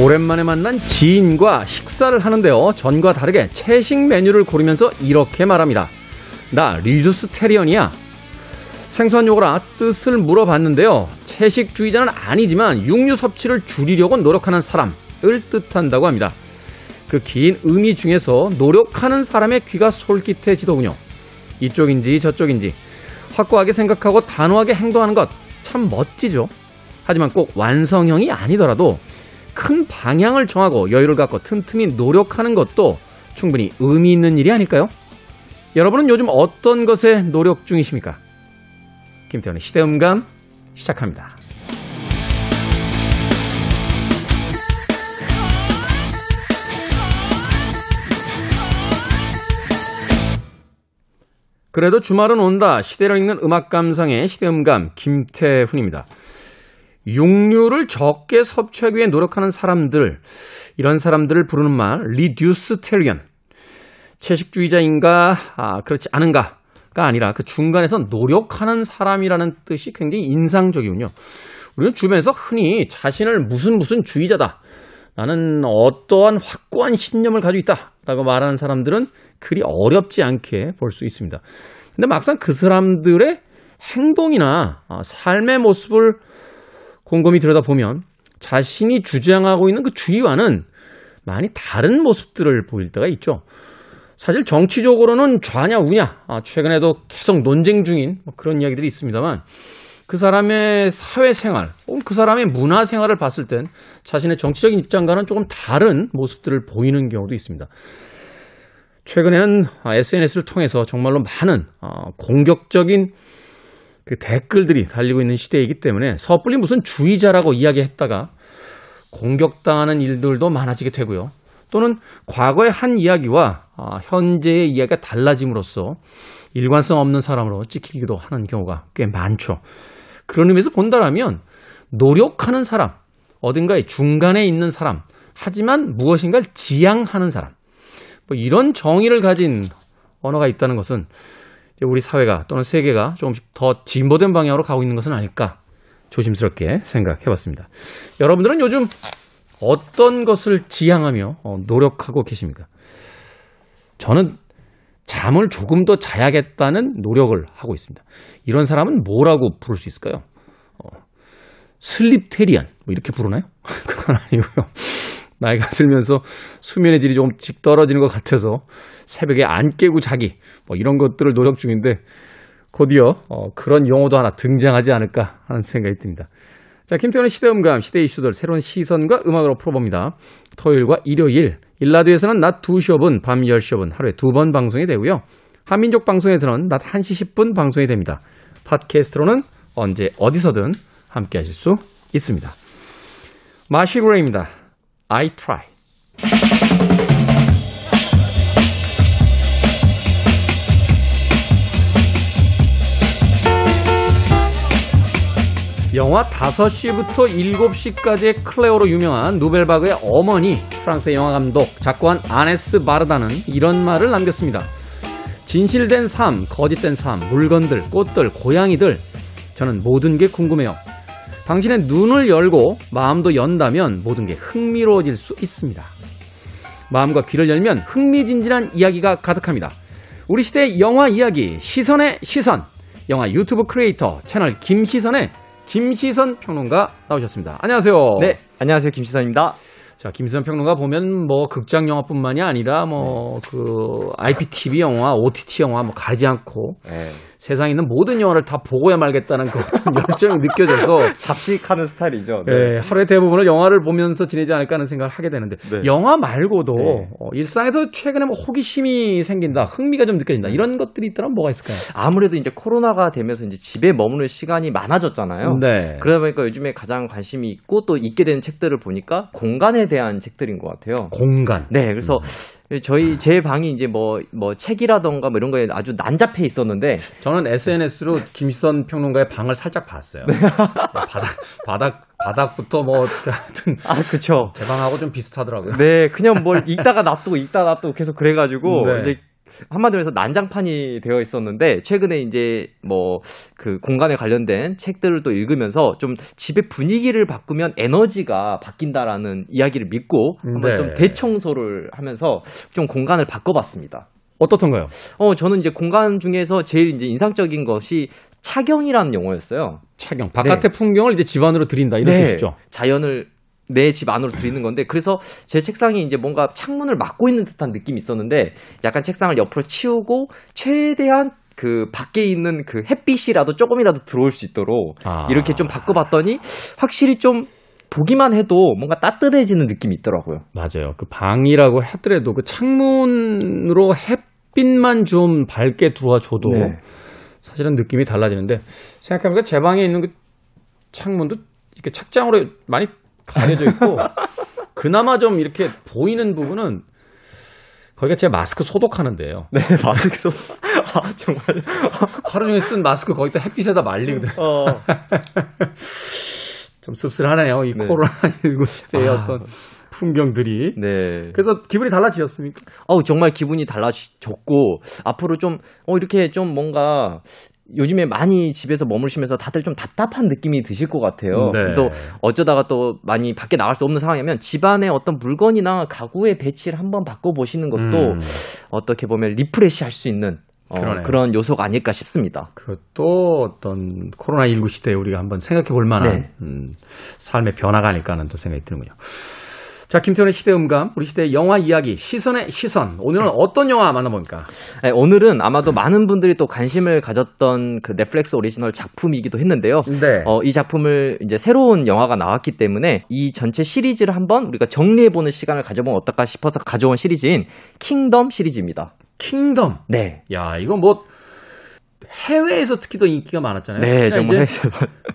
오랜만에 만난 지인과 식사를 하는데요. 전과 다르게 채식 메뉴를 고르면서 이렇게 말합니다. 나 리조스테리언이야. 생소한 용어라 뜻을 물어봤는데요. 채식주의자는 아니지만 육류 섭취를 줄이려고 노력하는 사람을 뜻한다고 합니다. 그 긴 의미 중에서 노력하는 사람의 귀가 솔깃해지더군요. 이쪽인지 저쪽인지 확고하게 생각하고 단호하게 행동하는 것 참 멋지죠. 하지만 꼭 완성형이 아니더라도 큰 방향을 정하고 여유를 갖고 틈틈이 노력하는 것도 충분히 의미 있는 일이 아닐까요? 여러분은 요즘 어떤 것에 노력 중이십니까? 김태현의 시대음감 시작합니다. 그래도 주말은 온다. 시대를 읽는 음악 감상의 시대음감 김태훈입니다. 육류를 적게 섭취하기 위해 노력하는 사람들, 이런 사람들을 부르는 말, 리듀스테리언. 채식주의자인가, 아, 그렇지 않은가가 아니라 그 중간에서 노력하는 사람이라는 뜻이 굉장히 인상적이군요. 우리는 주변에서 흔히 자신을 무슨 무슨 주의자다. 나는 어떠한 확고한 신념을 가지고 있다. 라고 말하는 사람들은 그리 어렵지 않게 볼 수 있습니다. 근데 막상 그 사람들의 행동이나 아, 삶의 모습을 곰곰이 들여다보면 자신이 주장하고 있는 그 주의와는 많이 다른 모습들을 보일 때가 있죠. 사실 정치적으로는 좌냐 우냐, 아, 최근에도 계속 논쟁 중인 뭐 그런 이야기들이 있습니다만 그 사람의 사회생활, 혹은 그 사람의 문화생활을 봤을 땐 자신의 정치적인 입장과는 조금 다른 모습들을 보이는 경우도 있습니다. 최근에는 SNS를 통해서 정말로 많은 어, 공격적인 그 댓글들이 달리고 있는 시대이기 때문에 섣불리 무슨 주의자라고 이야기했다가 공격당하는 일들도 많아지게 되고요. 또는 과거의 한 이야기와 어, 현재의 이야기가 달라짐으로써 일관성 없는 사람으로 찍히기도 하는 경우가 꽤 많죠. 그런 의미에서 본다라면 노력하는 사람, 어딘가에 중간에 있는 사람, 하지만 무엇인가를 지향하는 사람, 뭐 이런 정의를 가진 언어가 있다는 것은 우리 사회가 또는 세계가 조금씩 더 진보된 방향으로 가고 있는 것은 아닐까 조심스럽게 생각해 봤습니다. 여러분들은 요즘 어떤 것을 지향하며 어, 노력하고 계십니까? 저는 잠을 조금 더 자야겠다는 노력을 하고 있습니다. 이런 사람은 뭐라고 부를 수 있을까요? 어, 슬립테리안 뭐 이렇게 부르나요? 그건 아니고요. 나이가 들면서 수면의 질이 조금씩 떨어지는 것 같아서 새벽에 안 깨고 자기 뭐 이런 것들을 노력 중인데 곧이어 어, 그런 용어도 하나 등장하지 않을까 하는 생각이 듭니다. 자, 김태현의 시대음감, 시대 이슈들 새로운 시선과 음악으로 풀어봅니다. 토요일과 일요일, 일라드에서는 낮 2시 5분, 밤 10시 5분 하루에 두 번 방송이 되고요. 한민족 방송에서는 낮 1시 10분 방송이 됩니다. 팟캐스트로는 언제 어디서든 함께 하실 수 있습니다. 마시 그레입니다. I try. 영화 5시부터 7시까지의 클레오로 유명한 누벨바그의 어머니, 프랑스의 영화 감독, 작고한 아네스 바르다는 이런 말을 남겼습니다. 진실된 삶, 거짓된 삶, 물건들, 꽃들, 고양이들, 저는 모든 게 궁금해요. 당신의 눈을 열고 마음도 연다면 모든 게 흥미로워질 수 있습니다. 마음과 귀를 열면 흥미진진한 이야기가 가득합니다. 우리 시대의 영화 이야기, 시선의 시선. 영화 유튜브 크리에이터 채널 김시선의 김시선 평론가 나오셨습니다. 안녕하세요. 네, 안녕하세요. 김시선입니다. 자, 김시선 평론가 보면 뭐 극장 영화뿐만이 아니라 뭐그 IPTV 영화, OTT 영화 뭐 가리지 않고 네. 세상에 있는 모든 영화를 다 보고야 말겠다는 그 열정이 느껴져서 잡식하는 스타일이죠. 네. 네. 하루의 대부분을 영화를 보면서 지내지 않을까 하는 생각을 하게 되는데 네. 영화 말고도 네. 어, 일상에서 최근에 뭐 호기심이 생긴다, 흥미가 좀 느껴진다 이런 것들이 있다면 뭐가 있을까요? 아무래도 이제 코로나가 되면서 이제 집에 머무는 시간이 많아졌잖아요. 네. 그러다 보니까 요즘에 가장 관심이 있고 또 읽게 되는 책들을 보니까 공간에 대한 책들인 것 같아요. 공간. 네, 그래서 음. 저희 제 방이 이제 뭐뭐 뭐 책이라던가 뭐 이런 거에 아주 난잡해 있었는데 저는 SNS로 김선 평론가의 방을 살짝 봤어요. 네. 바닥 바닥 바닥부터 뭐 하여튼 아 그렇죠. 제 방하고 좀 비슷하더라고요. 네, 그냥 뭘 읽다가 놔두고 읽다가 놔두고 계속 그래가지고 네. 이제 한마디로 해서 난장판이 되어 있었는데 최근에 이제 뭐 그 공간에 관련된 책들을 또 읽으면서 좀 집의 분위기를 바꾸면 에너지가 바뀐다라는 이야기를 믿고 한번 네. 좀 대청소를 하면서 좀 공간을 바꿔봤습니다. 어떻던가요? 어 저는 이제 공간 중에서 제일 이제 인상적인 것이 차경이라는 용어였어요. 차경. 바깥의 풍경을 이제 집안으로 들인다 이런 네. 뜻이죠. 자연을 내 집 안으로 들이는 건데 그래서 제 책상이 이제 뭔가 창문을 막고 있는 듯한 느낌이 있었는데 약간 책상을 옆으로 치우고 최대한 그 밖에 있는 그 햇빛이라도 조금이라도 들어올 수 있도록 아. 이렇게 좀 바꿔봤더니 확실히 좀 보기만 해도 뭔가 따뜻해지는 느낌이 있더라고요. 맞아요. 그 방이라고 하더라도 그 창문으로 햇빛만 좀 밝게 들어와줘도 네. 사실은 느낌이 달라지는데 생각해보니까 제 방에 있는 그 창문도 이렇게 착장으로 많이 가려져 있고 그나마 좀 이렇게 보이는 부분은 거기가 제 마스크 소독하는 데요. 네, 마스크도 아 정말 하루 종일 쓴 마스크 거기다 햇빛에다 말리거든. 어. 좀 씁쓸하네요. 이 네. 코로나19 시대의 아. 어떤 풍경들이. 네. 그래서 기분이 달라지셨습니까? 어우 정말 기분이 달라졌고 앞으로 좀 어 이렇게 좀 뭔가 요즘에 많이 집에서 머무르시면서 다들 좀 답답한 느낌이 드실 것 같아요. 네. 또 어쩌다가 또 많이 밖에 나갈 수 없는 상황이면 집안에 어떤 물건이나 가구의 배치를 한번 바꿔보시는 것도 음. 어떻게 보면 refresh 할 수 있는 어. 그런 요소가 아닐까 싶습니다. 그것도 어떤 코로나19 시대에 우리가 한번 생각해 볼 만한 네. 음, 삶의 변화가 아닐까 하는 또 생각이 드는군요. 자, 김태훈의 시대음감, 우리 시대의 영화 이야기, 시선의 시선. 오늘은 어떤 영화 만나봅니까? 네, 오늘은 아마도 많은 분들이 또 관심을 가졌던 그 넷플릭스 오리지널 작품이기도 했는데요. 네. 어, 이 작품을 이제 새로운 영화가 나왔기 때문에 이 전체 시리즈를 한번 우리가 정리해보는 시간을 가져보면 어떨까 싶어서 가져온 시리즈인 킹덤 시리즈입니다. 킹덤. 네. 야, 이거 뭐 해외에서 특히 더 인기가 많았잖아요. 네, 정말. 이제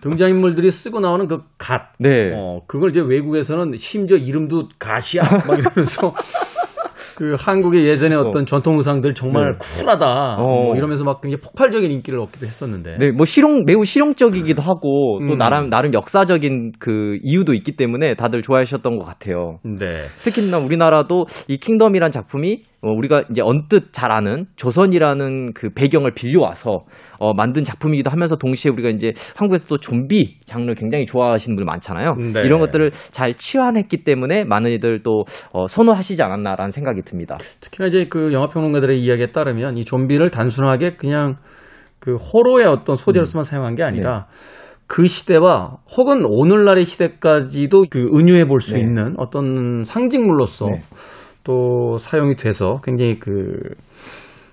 등장인물들이 쓰고 나오는 그 갓. 네. 어, 그걸 이제 외국에서는 심지어 이름도 갓이야. 막 이러면서 그 한국의 예전에 어떤 전통 의상들 정말 네. 쿨하다. 어. 뭐 이러면서 막 굉장히 폭발적인 인기를 얻기도 했었는데. 네, 뭐 실용 매우 실용적이기도 하고 또 음. 나름 나름 역사적인 그 이유도 있기 때문에 다들 좋아하셨던 것 같아요. 네. 특히나 우리나라도 이 킹덤이란 작품이 어, 우리가 이제 언뜻 잘 아는 조선이라는 그 배경을 빌려와서 어, 만든 작품이기도 하면서 동시에 우리가 이제 한국에서도 좀비 장르를 굉장히 좋아하시는 분들 많잖아요. 네. 이런 것들을 잘 치환했기 때문에 많은 이들 또 어, 선호하시지 않았나라는 생각이 듭니다. 특히나 이제 그 영화 평론가들의 이야기에 따르면 이 좀비를 단순하게 그냥 그 호러의 어떤 소재로서만 사용한 게 아니라 그 시대와 혹은 오늘날의 시대까지도 그 은유해 볼수 네. 있는 어떤 상징물로서 네. 또 사용이 돼서 굉장히 그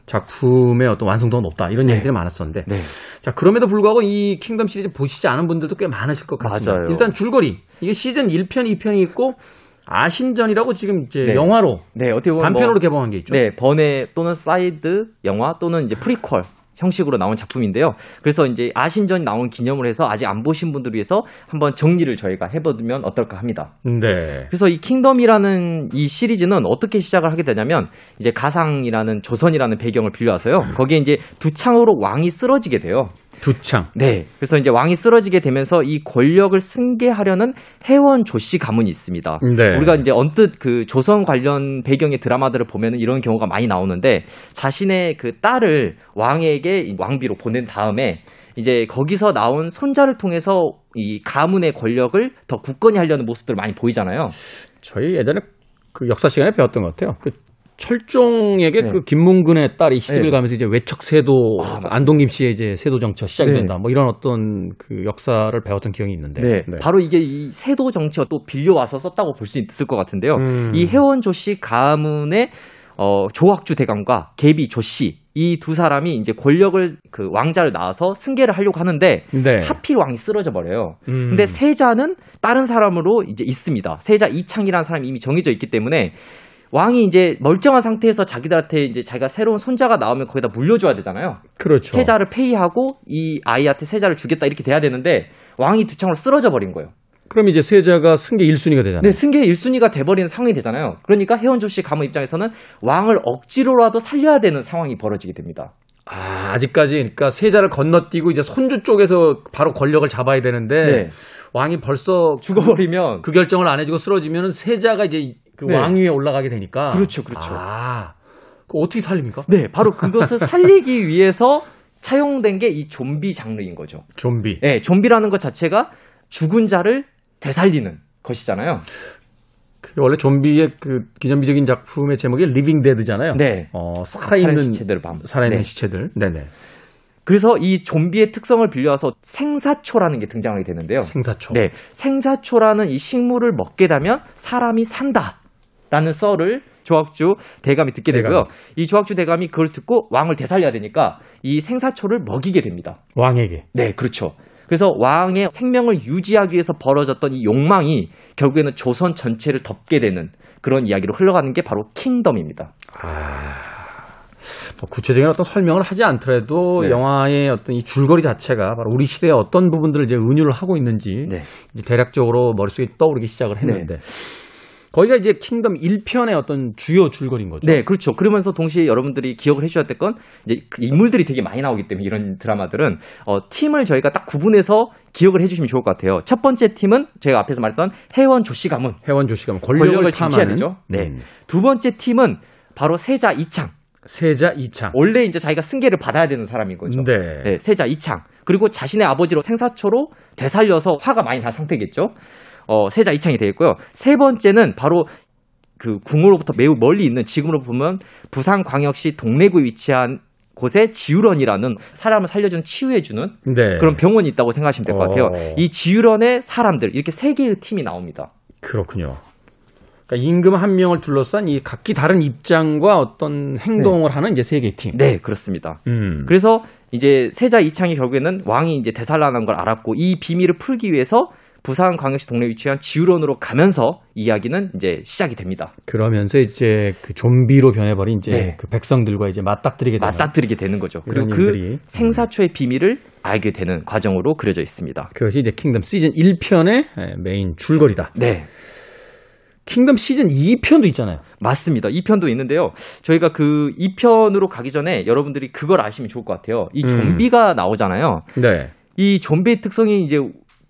작품의 어떤 완성도가 높다 이런 얘기들이 많았었는데 네. 자 그럼에도 불구하고 이 킹덤 시리즈 보시지 않은 분들도 꽤 많으실 것 같습니다. 맞아요. 일단 줄거리 이게 시즌 1편, 2편이 있고 아신전이라고 지금 이제 네. 영화로 네, 어떻게 보면 단편으로 뭐, 개봉한 게 있죠. 네, 번외 또는 사이드 영화 또는 이제 프리퀄 형식으로 나온 작품인데요. 그래서 이제 아신전이 나온 기념을 해서 아직 안 보신 분들 위해서 한번 정리를 저희가 해보면 어떨까 합니다. 네. 그래서 이 킹덤이라는 이 시리즈는 어떻게 시작을 하게 되냐면 이제 가상이라는 조선이라는 배경을 빌려와서요. 거기에 이제 두 창으로 왕이 쓰러지게 돼요. 두 창. 네. 그래서 이제 왕이 쓰러지게 되면서 이 권력을 승계하려는 해원 조씨 가문이 있습니다. 네. 우리가 이제 언뜻 그 조선 관련 배경의 드라마들을 보면은 이런 경우가 많이 나오는데 자신의 그 딸을 왕에게 이 왕비로 보낸 다음에 이제 거기서 나온 손자를 통해서 이 가문의 권력을 더 굳건히 하려는 모습들을 많이 보이잖아요. 저희 예전에 그 역사 시간에 배웠던 것 같아요. 그 철종에게 네. 그 김문근의 딸이 시집을 네. 가면서 이제 외척 세도 아, 맞습니다. 안동 김 씨의 이제 세도 정치가 시작이 네. 된다. 뭐 이런 어떤 그 역사를 배웠던 기억이 있는데. 네, 바로 이게 이 세도 정치가 또 빌려 와서 썼다고 볼 수 있을 것 같은데요. 음. 이 해원 조씨 가문의 어, 조학주 대감과 계비 조씨 이 두 사람이 이제 권력을 그 왕자를 낳아서 승계를 하려고 하는데 네. 하필 왕이 쓰러져 버려요. 음. 근데 세자는 다른 사람으로 이제 있습니다. 세자 이창이라는 사람이 이미 정해져 있기 때문에 왕이 이제 멀쩡한 상태에서 자기들한테 이제 자기가 새로운 손자가 나오면 거기다 물려줘야 되잖아요. 그렇죠. 세자를 폐위하고 이 아이한테 세자를 주겠다 이렇게 돼야 되는데 왕이 두 창으로 쓰러져 버린 거예요. 그럼 이제 세자가 승계 1순위가 되잖아요. 네, 승계 1순위가 돼버리는 상황이 되잖아요. 그러니까 해원조 씨 가문 입장에서는 왕을 억지로라도 살려야 되는 상황이 벌어지게 됩니다. 아, 아직까지 그러니까 세자를 건너뛰고 이제 손주 쪽에서 바로 권력을 잡아야 되는데 네. 왕이 벌써 죽어버리면 그 결정을 안 해주고 쓰러지면은 세자가 이제 그 네. 왕위에 올라가게 되니까. 그렇죠, 그렇죠. 아, 그 어떻게 살립니까? 네, 바로 그것을 살리기 위해서 차용된 게 이 좀비 장르인 거죠. 좀비. 네, 좀비라는 것 자체가 죽은 자를 되살리는 것이잖아요. 그게 원래 좀비의 그 기념비적인 작품의 제목이 Living Dead잖아요. 네. 어, 살아있는 시체들의 밤. 살아있는 네. 시체들. 네네. 그래서 이 좀비의 특성을 빌려와서 생사초라는 게 등장하게 되는데요. 생사초. 네, 생사초라는 이 식물을 먹게 되면 사람이 산다 라는 썰을 조학주 대감이 듣게 되고요. 대감이. 이 조학주 대감이 그걸 듣고 왕을 되살려야 되니까 이 생사초를 먹이게 됩니다. 왕에게. 네, 그렇죠. 그래서 왕의 생명을 유지하기 위해서 벌어졌던 이 욕망이 결국에는 조선 전체를 덮게 되는 그런 이야기로 흘러가는 게 바로 킹덤입니다. 뭐 구체적인 어떤 설명을 하지 않더라도 네. 영화의 어떤 이 줄거리 자체가 바로 우리 시대의 어떤 부분들을 이제 은유를 하고 있는지 네. 이제 대략적으로 머릿속에 떠오르기 시작을 했는데 거기가 이제 킹덤 1편의 어떤 주요 줄거리인 거죠. 네, 그렇죠. 그러면서 동시에 여러분들이 기억을 해주셔야 될 건 이제 그 인물들이 되게 많이 나오기 때문에 이런 드라마들은 어, 팀을 저희가 딱 구분해서 기억을 해주시면 좋을 것 같아요. 첫 번째 팀은 제가 앞에서 말했던 해원 조씨 가문. 해원 조씨가 권력을, 권력을 탐하는 쟁취해야 되죠. 네. 음, 두 번째 팀은 바로 세자 이창. 세자 이창. 원래 이제 자기가 승계를 받아야 되는 사람인 거죠. 네. 네, 세자 이창. 그리고 자신의 아버지로 생사초로 되살려서 화가 많이 난 상태겠죠. 어, 세자 이창이 되겠고요. 세 번째는 바로 그 궁으로부터 매우 멀리 있는 지금으로 보면 부산광역시 동래구에 위치한 곳에 지유런이라는 사람을 살려주는 치유해주는 네. 그런 병원이 있다고 생각하시면 될 것 같아요. 어. 이 지유런의 사람들 이렇게 세 개의 팀이 나옵니다. 그렇군요. 그러니까 임금 한 명을 둘러싼 이 각기 다른 입장과 어떤 행동을 하는 이제 세 개의 팀. 네, 그렇습니다. 음. 그래서 이제 세자 이창이 결국에는 왕이 이제 되살아난 걸 알았고 이 비밀을 풀기 위해서 부산 광역시 동래에 위치한 지율헌으로 가면서 이야기는 이제 시작이 됩니다. 그러면서 이제 그 좀비로 변해버린 이제 네. 그 백성들과 이제 맞닥뜨리게 되는 맞닥뜨리게 되는 거죠. 그리고 그 일들이. 생사초의 비밀을 알게 되는 과정으로 그려져 있습니다. 그것이 이제 킹덤 시즌 1편의 메인 줄거리다. 네. 킹덤 시즌 2편도 있잖아요. 맞습니다. 2편도 있는데요. 저희가 그 2편으로 가기 전에 여러분들이 그걸 아시면 좋을 것 같아요. 이 음. 좀비가 나오잖아요. 네. 이 좀비의 특성이 이제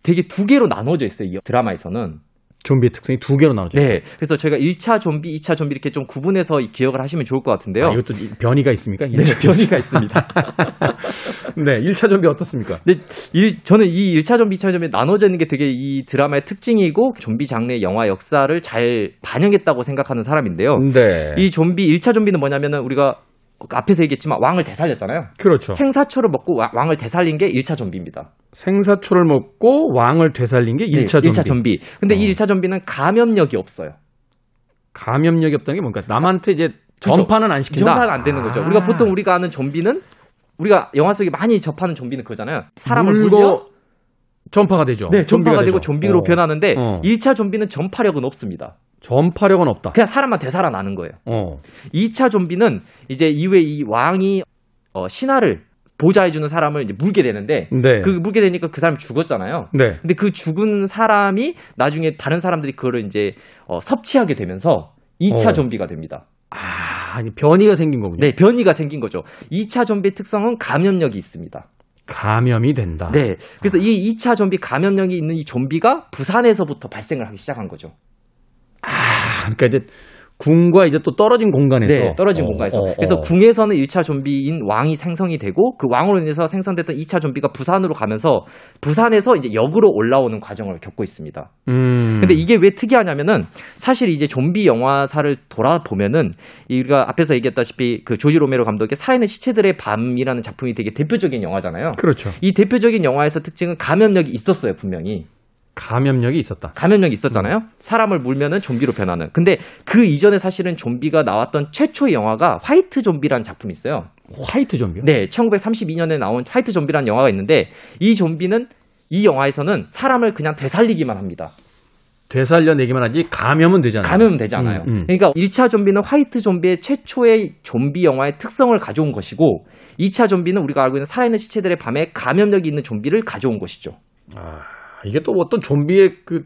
되게 두 개로 나눠져 있어요. 이 드라마에서는. 좀비의 특성이 두 개로 나눠져 있어요. 네. 그래서 저희가 1차 좀비, 2차 좀비 이렇게 좀 구분해서 이 기억을 하시면 좋을 것 같은데요. 아, 이것도 이- 변이가 있습니까? 네, 변이가 있습니다. 네, 1차 좀비 어떻습니까? 근데 일, 저는 이 1차 좀비, 2차 좀비 나눠져 있는 게 되게 이 드라마의 특징이고 좀비 장르의 영화 역사를 잘 반영했다고 생각하는 사람인데요. 네. 이 좀비 1차 좀비는 뭐냐면은 우리가 앞에서 얘기했지만 왕을 되살렸잖아요. 그렇죠. 생사초를 먹고 와- 왕을 되살린 게 1차 좀비입니다. 생사초를 먹고 왕을 되살린 게 1차 네, 좀비. 1차 좀비. 근데 어. 이 1차 좀비는 감염력이 없어요. 감염력이 없다는 게 뭔가 남한테 이제. 전파는 안 시킨다. 전파가 안 되는 거죠. 아. 우리가 보통 우리가 아는 좀비는 우리가 영화 속에 많이 접하는 좀비는 그거잖아요. 사람을 물고 전파가 되죠. 네, 전파가 되고 되죠. 좀비로 어. 변하는데 어. 1차 좀비는 전파력은 없습니다. 전파력은 없다. 그냥 사람만 되살아나는 거예요. 어. 2차 좀비는 이제 이후에 이 왕이 어, 신하를 보좌해주는 사람을 이제 물게 되는데 네. 그 물게 되니까 그 사람이 죽었잖아요. 네. 근데 그 죽은 사람이 나중에 다른 사람들이 그거를 이제 어, 섭취하게 되면서 2차 어. 좀비가 됩니다. 아, 이게 변이가 생긴 거군요. 네, 변이가 생긴 거죠. 2차 좀비의 특성은 감염력이 있습니다. 감염이 된다. 네. 그래서 이 2차 좀비 감염력이 있는 이 좀비가 부산에서부터 발생을 하기 시작한 거죠. 아, 그러니까 이제 궁과 이제 또 떨어진 공간에서 네, 떨어진 어, 공간에서. 어, 어. 그래서 궁에서는 1차 좀비인 왕이 생성이 되고 그 왕으로 인해서 생성됐던 2차 좀비가 부산으로 가면서 부산에서 이제 역으로 올라오는 과정을 겪고 있습니다. 음. 근데 이게 왜 특이하냐면은 사실 이제 좀비 영화사를 돌아보면은 우리가 앞에서 얘기했다시피 그 조지 로메로 감독의 살아있는 시체들의 밤이라는 작품이 되게 대표적인 영화잖아요. 그렇죠. 이 대표적인 영화에서 특징은 감염력이 있었어요, 분명히. 감염력이 있었다. 감염력이 있었잖아요. 사람을 물면은 좀비로 변하는. 근데 그 이전에 사실은 좀비가 나왔던 최초의 영화가 화이트 좀비라는 작품이 있어요. 화이트 좀비요? 네, 1932년에 나온 화이트 좀비라는 영화가 있는데 이 좀비는 이 영화에서는 사람을 그냥 되살리기만 합니다. 되살려내기만 하지 감염은 되지 않아요. 감염은 되지 않아요. 음, 음. 그러니까 1차 좀비는 화이트 좀비의 최초의 좀비 영화의 특성을 가져온 것이고 2차 좀비는 우리가 알고 있는 살아있는 시체들의 밤에 감염력이 있는 좀비를 가져온 것이죠. 아, 이게 또 어떤 좀비의 그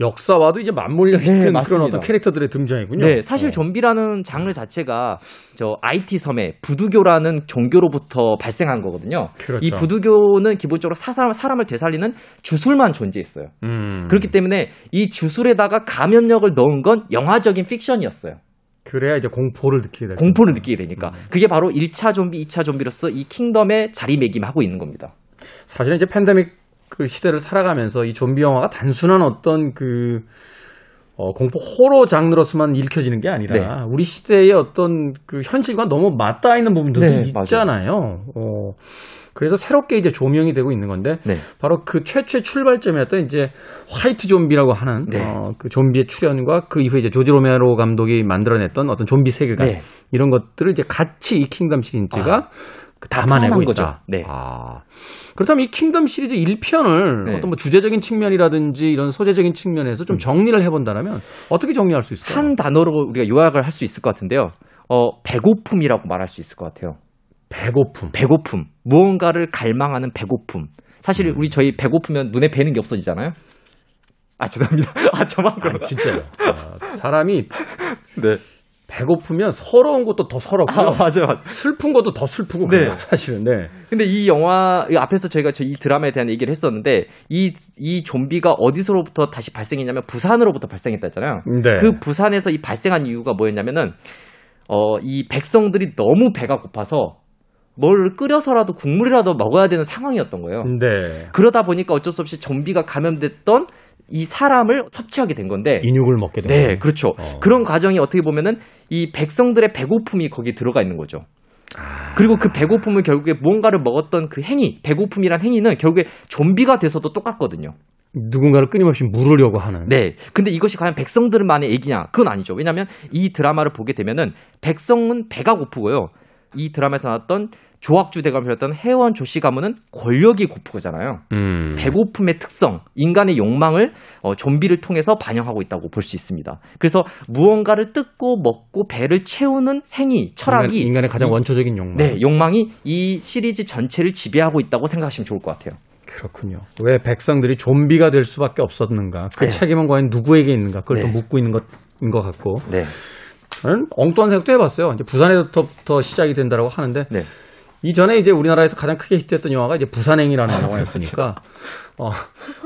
역사와도 이제 맞물려 있는 네, 그런 맞습니다. 어떤 캐릭터들의 등장이군요. 네, 사실 어. 좀비라는 장르 자체가 저 IT 섬의 부두교라는 종교로부터 발생한 거거든요. 그렇죠. 이 부두교는 기본적으로 사람, 사람을 되살리는 주술만 존재했어요. 음. 그렇기 때문에 이 주술에다가 감염력을 넣은 건 영화적인 픽션이었어요. 그래야 이제 공포를 느끼게 될 공포를 느끼게 되니까 그게 바로 1차 좀비, 2차 좀비로서 이 킹덤의 자리매김하고 있는 겁니다. 사실은 이제 팬데믹 그 시대를 살아가면서 이 좀비 영화가 단순한 어떤 그 어, 공포 호러 장르로서만 읽혀지는 게 아니라 네. 우리 시대의 어떤 그 현실과 너무 맞닿아 있는 부분들도 네, 있잖아요. 어, 그래서 새롭게 이제 조명이 되고 있는 건데 네. 바로 그 최초의 출발점이었던 이제 화이트 좀비라고 하는 네. 어, 그 좀비의 출현과 그 이후에 이제 조지 로메로 감독이 만들어냈던 어떤 좀비 세계관 네. 이런 것들을 이제 같이 이 킹덤 시리즈가 아, 그 다 담아내고 포함한 있다. 거죠. 네. 아. 그렇다면 이 킹덤 시리즈 1편을 네. 어떤 뭐 주제적인 측면이라든지 이런 소재적인 측면에서 좀 정리를 해본다면 어떻게 정리할 수 있을까요? 한 단어로 우리가 요약을 할 수 있을 것 같은데요. 어, 배고픔이라고 말할 수 있을 것 같아요. 배고픔. 배고픔. 무언가를 갈망하는 배고픔. 사실 우리 저희 배고프면 눈에 뵈는 게 없어지잖아요. 아, 죄송합니다. 아, 저만 그런 아, 진짜요. 아, 사람이 네. 배고프면 서러운 것도 더 서럽고요. 아, 맞아요. 맞아요. 슬픈 것도 더 슬프고 네. 그래요, 사실은. 네. 근데 이 영화 이 앞에서 저희가 저이 드라마에 대한 얘기를 했었는데 이 이 좀비가 어디서로부터 다시 발생했냐면 부산으로부터 발생했다 했잖아요. 네. 그 부산에서 이 발생한 이유가 뭐였냐면은 어 이 백성들이 너무 배가 고파서 뭘 끓여서라도 국물이라도 먹어야 되는 상황이었던 거예요. 네. 그러다 보니까 어쩔 수 없이 좀비가 감염됐던 이 사람을 섭취하게 된 건데 인육을 먹게 되는. 네, 그렇죠. 어. 그런 과정이 어떻게 보면은 이 백성들의 배고픔이 거기 들어가 있는 거죠. 아. 그리고 그 배고픔을 결국에 무언가를 먹었던 그 행위, 배고픔이란 행위는 결국에 좀비가 돼서도 똑같거든요. 누군가를 끊임없이 물으려고 하는. 네. 근데 이것이 과연 백성들만의 얘기냐? 그건 아니죠. 왜냐하면 이 드라마를 보게 되면은 백성은 배가 고프고요. 이 드라마에서 나왔던 조학주 대감을 했던 해원 조씨 가문은 권력이 고프잖아요. 음. 배고픔의 특성, 인간의 욕망을 어, 좀비를 통해서 반영하고 있다고 볼 수 있습니다. 그래서 무언가를 뜯고 먹고 배를 채우는 행위, 철학이 인간, 인간의 가장 이- 원초적인 욕망. 네, 욕망이 이 시리즈 전체를 지배하고 있다고 생각하시면 좋을 것 같아요. 그렇군요. 왜 백성들이 좀비가 될 수밖에 없었는가? 그 네. 책임은 과연 누구에게 있는가? 그걸 또 네. 묻고 있는 것인 것 같고. 네. 저는 엉뚱한 생각도 해봤어요. 이제 부산에서부터 시작이 된다라고 하는데 네. 이전에 이제 우리나라에서 가장 크게 히트했던 영화가 이제 부산행이라는 영화였으니까 어,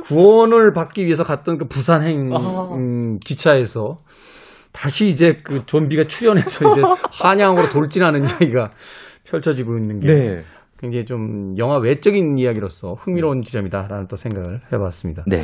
구원을 받기 위해서 갔던 그 부산행 아. 음, 기차에서 다시 이제 그 좀비가 출연해서 이제 한양으로 돌진하는 이야기가 펼쳐지고 있는 게 네. 굉장히 좀 영화 외적인 이야기로서 흥미로운 지점이다라는 또 생각을 해봤습니다. 네.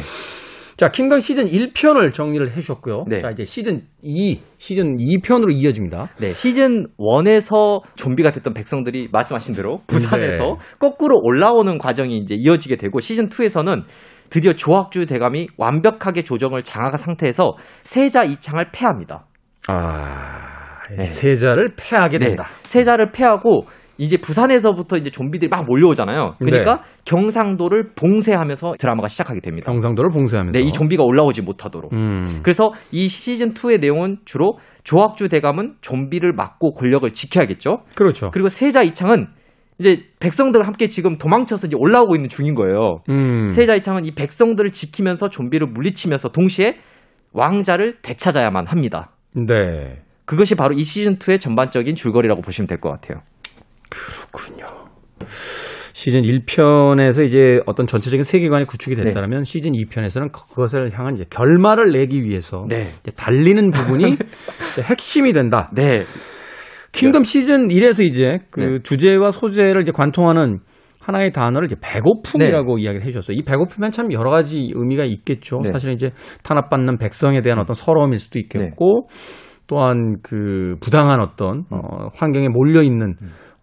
자, 킹덤 시즌 1편을 정리를 해 주셨고요. 네. 자, 이제 시즌 2, 시즌 2편으로 이어집니다. 네, 시즌 1에서 좀비가 됐던 백성들이 말씀하신 대로 부산에서 네. 거꾸로 올라오는 과정이 이제 이어지게 되고 시즌 2에서는 드디어 조학주 대감이 완벽하게 조정을 장악한 상태에서 세자 이창을 패합니다. 아, 네. 세자를 패하게 네, 된다. 세자를 패하고 이제 부산에서부터 이제 좀비들이 막 몰려오잖아요. 그러니까 네. 경상도를 봉쇄하면서 드라마가 시작하게 됩니다. 경상도를 봉쇄하면서. 네, 이 좀비가 올라오지 못하도록. 음. 그래서 이 시즌 2의 내용은 주로 조학주 대감은 좀비를 막고 권력을 지켜야겠죠. 그렇죠. 그리고 세자 이창은 이제 백성들과 함께 지금 도망쳐서 이제 올라오고 있는 중인 거예요. 음. 세자 이창은 이 백성들을 지키면서 좀비를 물리치면서 동시에 왕자를 되찾아야만 합니다. 네. 그것이 바로 이 시즌 2의 전반적인 줄거리라고 보시면 될 것 같아요. 그렇군요. 시즌 1편에서 이제 어떤 전체적인 세계관이 구축이 됐다면 시즌 2편에서는 그것을 향한 이제 결말을 내기 위해서 네. 달리는 부분이 핵심이 된다. 네, 킹덤 시즌 1에서 이제 그 네. 주제와 소재를 이제 관통하는 하나의 단어를 이제 배고픔이라고 이야기를 해주셨어요. 이 배고픔엔 참 여러 가지 의미가 있겠죠. 네. 사실은 이제 탄압받는 백성에 대한 어떤 서러움일 수도 있겠고 또한 그 부당한 어떤 어, 환경에 몰려 있는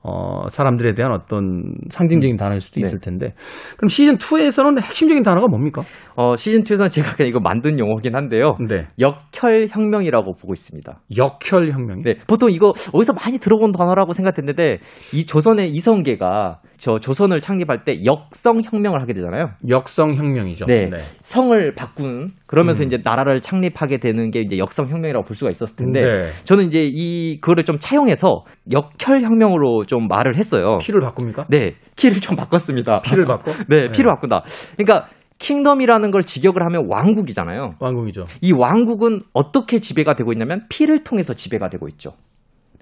어, 사람들에 대한 어떤 상징적인 단어일 수도 네. 있을 텐데 그럼 시즌 2에서는 핵심적인 단어가 뭡니까? 어, 시즌 2에서는 제가 그냥 이거 만든 용어긴 한데요. 네, 역혈혁명이라고 보고 있습니다. 역혈 혁명이. 네, 보통 이거 어디서 많이 들어본 단어라고 생각했는데 이 조선의 이성계가 저 조선을 창립할 때 역성혁명을 하게 되잖아요. 역성 혁명이죠. 네. 성을 바꾼 그러면서 음. 이제 나라를 창립하게 되는 게 이제 역성혁명이라고 볼 수가 있었을 텐데 네. 저는 이제 이 그거를 좀 차용해서 역혈혁명으로 좀 말을 했어요. 피를 바꿉니까? 네, 키를 좀 바꿨습니다. 피를 바꿔? 네, 피를 바꾼다. 그러니까 킹덤이라는 걸 직역을 하면 왕국이잖아요. 왕궁이죠. 이 왕국은 어떻게 지배가 되고 있냐면 피를 통해서 지배가 되고 있죠.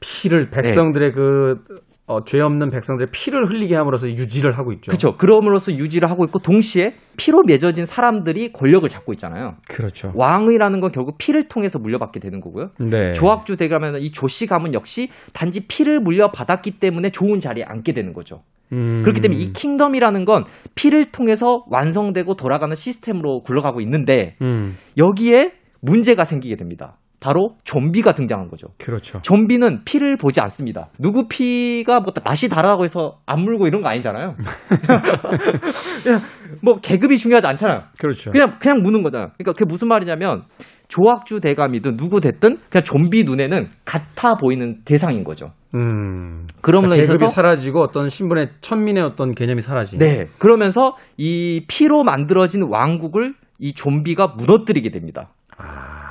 피를 백성들의 그 어, 죄 없는 백성들의 피를 흘리게 함으로써 유지를 하고 있죠. 그렇죠. 그럼으로써 유지를 하고 있고 동시에 피로 맺어진 사람들이 권력을 잡고 있잖아요. 그렇죠. 왕이라는 건 결국 피를 통해서 물려받게 되는 거고요. 네. 조학주 대가면 이 조씨 가문 역시 단지 피를 물려받았기 때문에 좋은 자리에 앉게 되는 거죠. 음. 그렇기 때문에 이 킹덤이라는 건 피를 통해서 완성되고 돌아가는 시스템으로 굴러가고 있는데 음. 여기에 문제가 생기게 됩니다. 바로 좀비가 등장한 거죠. 그렇죠. 좀비는 피를 보지 않습니다. 누구 피가 뭐 맛이 다르다고 해서 안 물고 이런 거 아니잖아요. 그냥 뭐 계급이 중요하지 않잖아요. 그렇죠. 그냥 그냥 무는 거잖아요. 그러니까 그게 무슨 말이냐면 조학주 대감이든 누구 됐든 그냥 좀비 눈에는 같아 보이는 대상인 거죠. 음. 그럼으로 그러니까 계급이 사라지고 어떤 신분의 천민의 어떤 개념이 사라지는. 네 그러면서 이 피로 만들어진 왕국을 이 좀비가 무너뜨리게 됩니다. 아.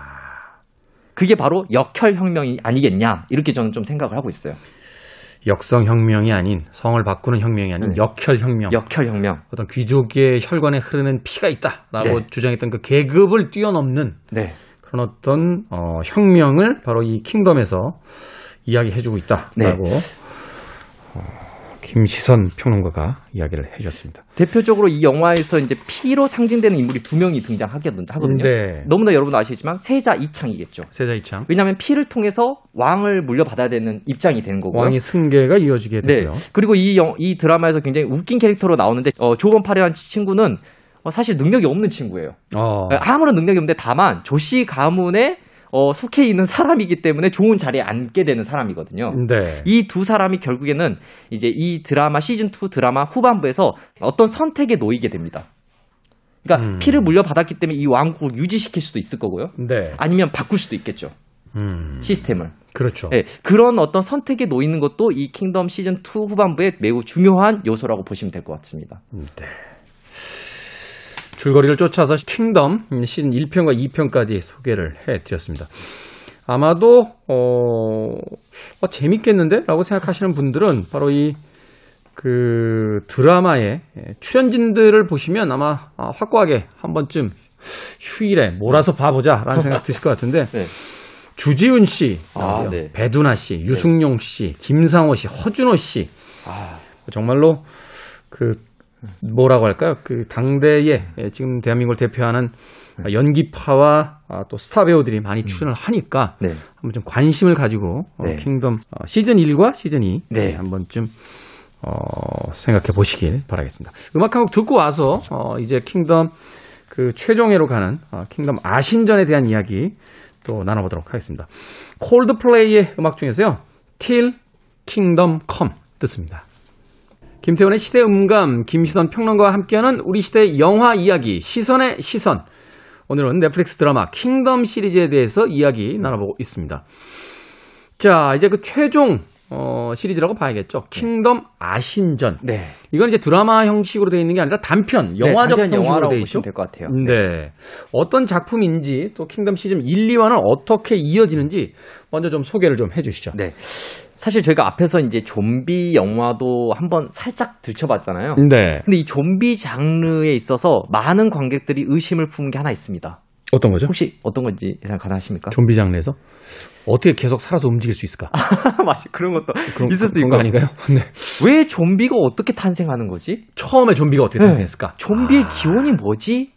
그게 바로 역혈혁명이 아니겠냐 이렇게 저는 좀 생각을 하고 있어요. 역성 혁명이 아닌 성을 바꾸는 혁명이 아닌 네. 역혈 혁명. 역혈 혁명. 어떤 귀족의 혈관에 흐르는 피가 있다라고 네. 주장했던 그 계급을 뛰어넘는 네. 그런 어떤 어, 혁명을 바로 이 킹덤에서 이야기해주고 있다라고 네. 어, 김시선 평론가가 이야기를 해주셨습니다. 대표적으로 이 영화에서 이제 피로 상징되는 인물이 두 명이 등장하거든요. 네. 너무나 여러분 아시겠지만 세자 이창이겠죠. 세자 이창 왜냐하면 피를 통해서 왕을 물려받아야 되는 입장이 되는 거고요. 왕의 승계가 이어지게 네. 되고요. 그리고 이, 영, 이 드라마에서 굉장히 웃긴 캐릭터로 나오는데 어, 조본 파레라는 친구는 어, 사실 능력이 없는 친구예요. 어, 아무런 능력이 없는데 다만 조씨 가문에 어, 속해 있는 사람이기 때문에 좋은 자리에 앉게 되는 사람이거든요. 네. 이두 사람이 결국에는 이제 이 드라마 시즌 2 드라마 후반부에서 어떤 선택에 놓이게 됩니다. 그러니까 음. 피를 물려받았기 때문에 이 왕국을 유지시킬 수도 있을 거고요. 네. 아니면 바꿀 수도 있겠죠. 음, 시스템을. 그렇죠. 네, 그런 어떤 선택에 놓이는 것도 이 킹덤 시즌 2 후반부에 매우 중요한 요소라고 보시면 될 것 같습니다. 네. 줄거리를 쫓아서 킹덤 시즌 1편과 2편까지 소개를 해드렸습니다. 아마도 어, 어, 재밌겠는데? 라고 생각하시는 분들은 바로 이 그 드라마의 출연진들을 보시면 아마 아, 확고하게 한 번쯤 휴일에 몰아서 봐보자 라는 생각 드실 것 같은데 네. 주지훈 씨, 아, 네. 배두나 씨, 유승용 씨, 김상호 씨, 허준호 씨 아, 정말로 그 뭐라고 할까요? 그 당대에 예, 지금 대한민국을 대표하는 연기파와 아, 또 스타 배우들이 많이 출연을 하니까 네. 한번 좀 관심을 가지고 어, 네. 킹덤 어, 시즌 1과 시즌 2 네. 예, 한번쯤 어, 생각해 보시길 바라겠습니다. 음악 한 곡 듣고 와서 어, 이제 킹덤 그 최종회로 가는 어, 킹덤 아신전에 대한 이야기 또 나눠보도록 하겠습니다. 콜드플레이의 음악 중에서요. Till Kingdom Come 듣습니다. 김태훈의 시대 음감, 김시선 평론가와 함께하는 우리 시대 영화 이야기, 시선의 시선. 오늘은 넷플릭스 드라마 킹덤 시리즈에 대해서 이야기 나눠보고 있습니다. 자, 이제 그 최종 어, 시리즈라고 봐야겠죠. 킹덤 아신전. 네. 이건 이제 드라마 형식으로 되어 있는 게 아니라 단편, 영화적 네, 단편 형식으로 되어 있죠. 보시면 될것 같아요. 네. 어떤 작품인지 또 킹덤 시즌 1, 2와는 어떻게 이어지는지 먼저 좀 소개를 좀 해주시죠. 네. 사실 저희가 앞에서 이제 좀비 영화도 한번 살짝 들춰봤잖아요. 네. 근데 이 좀비 장르에 있어서 많은 관객들이 의심을 품은 게 하나 있습니다. 어떤 거죠? 혹시 어떤 건지 예상 가능하십니까? 좀비 장르에서 어떻게 계속 살아서 움직일 수 있을까? 맞아 그런 것도 그런, 있을 수 있고 거 아닌가요? 네. 왜 좀비가 어떻게 탄생하는 거지? 처음에 좀비가 어떻게 네. 탄생했을까? 좀비의 아. 기원이 뭐지?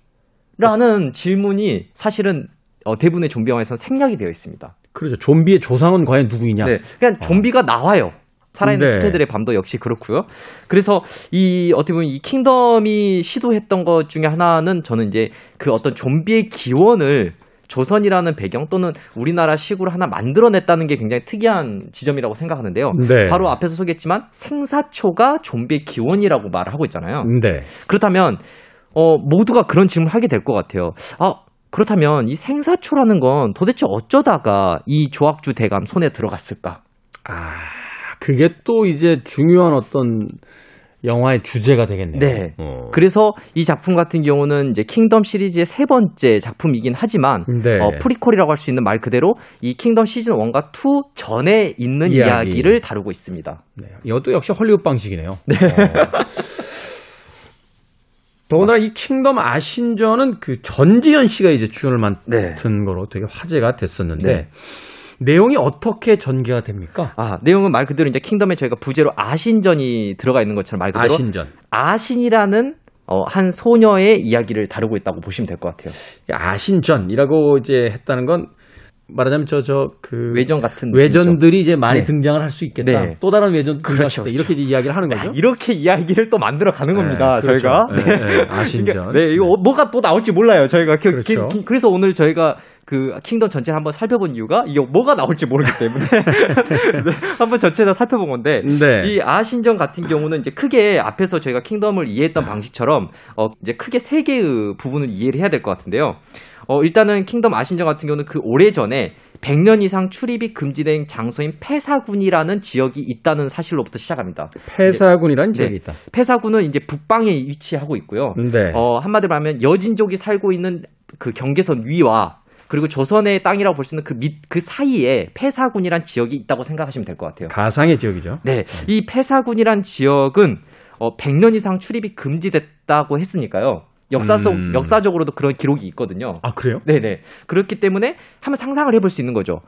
라는 질문이 사실은 어, 대부분의 좀비 영화에서는 생략이 되어 있습니다. 그렇죠. 좀비의 조상은 과연 누구이냐? 네, 그냥 좀비가 나와요. 살아있는 네. 시체들의 밤도 역시 그렇고요. 그래서 이 어떻게 보면 이 킹덤이 시도했던 것 중에 하나는 저는 이제 그 어떤 좀비의 기원을 조선이라는 배경 또는 우리나라 식으로 하나 만들어냈다는 게 굉장히 특이한 지점이라고 생각하는데요. 네. 바로 앞에서 소개했지만 생사초가 좀비의 기원이라고 말을 하고 있잖아요. 네. 그렇다면 어, 모두가 그런 질문을 하게 될 것 같아요. 아, 그렇다면 이 생사초라는 건 도대체 어쩌다가 이 조학주 대감 손에 들어갔을까? 아, 그게 또 이제 중요한 어떤 영화의 주제가 되겠네요. 네. 어. 그래서 이 작품 같은 경우는 이제 킹덤 시리즈의 세 번째 작품이긴 하지만 네. 어, 프리퀄이라고 할 수 있는 말 그대로 이 킹덤 시즌 1과 2 전에 있는 이야기. 를 다루고 있습니다. 네. 이것도 역시 헐리우드 방식이네요. 네. 더군다나 이 킹덤 아신전은 그 전지현 씨가 이제 주연을 맡은 네. 거로 되게 화제가 됐었는데 네. 내용이 어떻게 전개가 됩니까? 아, 내용은 말 그대로 이제 킹덤에 저희가 부제로 아신전이 들어가 있는 것처럼 말 그대로 아신전. 아신이라는 어, 한 소녀의 이야기를 다루고 있다고 보시면 될 것 같아요. 아신전이라고 이제 했다는 건 말하자면 저 저 그 외전 같은 외전들이 이제 많이 네. 등장을 할 수 있겠다. 네. 또 다른 외전 등장할 그렇죠, 수 있다. 그렇죠. 이렇게 이제 이야기를 하는 거죠. 아, 이렇게 이야기를 또 만들어 가는 겁니다. 네. 저희가. 네, 네, 아신전. 네, 이거 뭐가 또 나올지 몰라요. 저희가 그, 그렇죠. 기- 기- 그래서 오늘 저희가 그 킹덤 전체를 한번 살펴본 이유가 이게 뭐가 나올지 모르기 때문에 네, 한번 전체 다 살펴본 건데 네. 이 아신전 같은 경우는 이제 크게 앞에서 저희가 킹덤을 이해했던 방식처럼 어 이제 크게 세 개의 부분을 이해를 해야 될 것 같은데요. 어 일단은 킹덤 아신전 같은 경우는 그 오래전에 100년 이상 출입이 금지된 장소인 폐사군이라는 지역이 있다는 사실로부터 시작합니다. 폐사군이라는 지역이 네. 있다. 폐사군은 이제 북방에 위치하고 있고요. 네. 어, 한마디로 말하면 여진족이 살고 있는 그 경계선 위와 그리고 조선의 땅이라고 볼 수 있는 그 밑, 그 사이에 폐사군이란 지역이 있다고 생각하시면 될 것 같아요. 가상의 지역이죠. 네. 이 폐사군이란 지역은 어, 100년 이상 출입이 금지됐다고 했으니까요. 역사 속, 음. 역사적으로도 그런 기록이 있거든요. 아 그래요? 네네. 그렇기 때문에 한번 상상을 해볼 수 있는 거죠.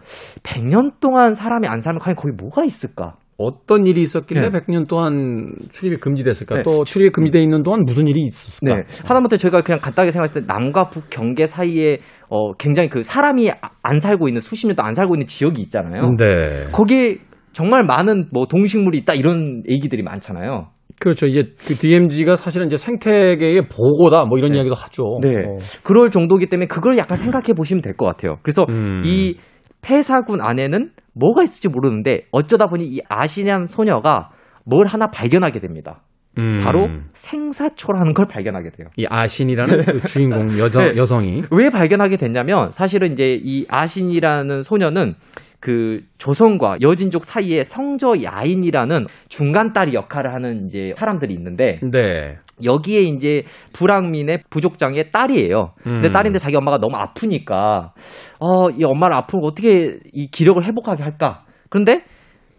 100년 동안 사람이 안 살면 과연 거기 뭐가 있을까? 어떤 일이 있었길래 네. 100년 동안 출입이 금지됐을까? 네. 또 출입이 금지돼 있는 동안 무슨 일이 있었을까? 네. 하다못해 저희가 그냥 간단하게 생각했을 때 남과 북 경계 사이에 어 굉장히 그 사람이 아- 안 살고 있는 수십 년도 안 살고 있는 지역이 있잖아요. 네. 거기에 정말 많은 뭐 동식물이 있다 이런 얘기들이 많잖아요. 그렇죠. 이제 그 DMZ가 사실은 이제 생태계의 보고다 뭐 이런 네. 이야기도 하죠. 네. 어. 그럴 정도이기 때문에 그걸 약간 생각해 보시면 될 것 같아요. 그래서 음. 이 폐사군 안에는 뭐가 있을지 모르는데 어쩌다 보니 이 아시리안 소녀가 뭘 하나 발견하게 됩니다. 음. 바로 생사초라는 걸 발견하게 돼요. 이 아신이라는 그 주인공 여자 네. 여성이 왜 발견하게 됐냐면 사실은 이제 이 아신이라는 소녀는 그 조선과 여진족 사이에 성저 야인이라는 중간다리 역할을 하는 이제 사람들이 있는데 네. 여기에 이제 불황민의 부족장의 딸이에요. 근데 음. 딸인데 자기 엄마가 너무 아프니까 어 이 엄마를 거 어떻게 이 기력을 회복하게 할까? 그런데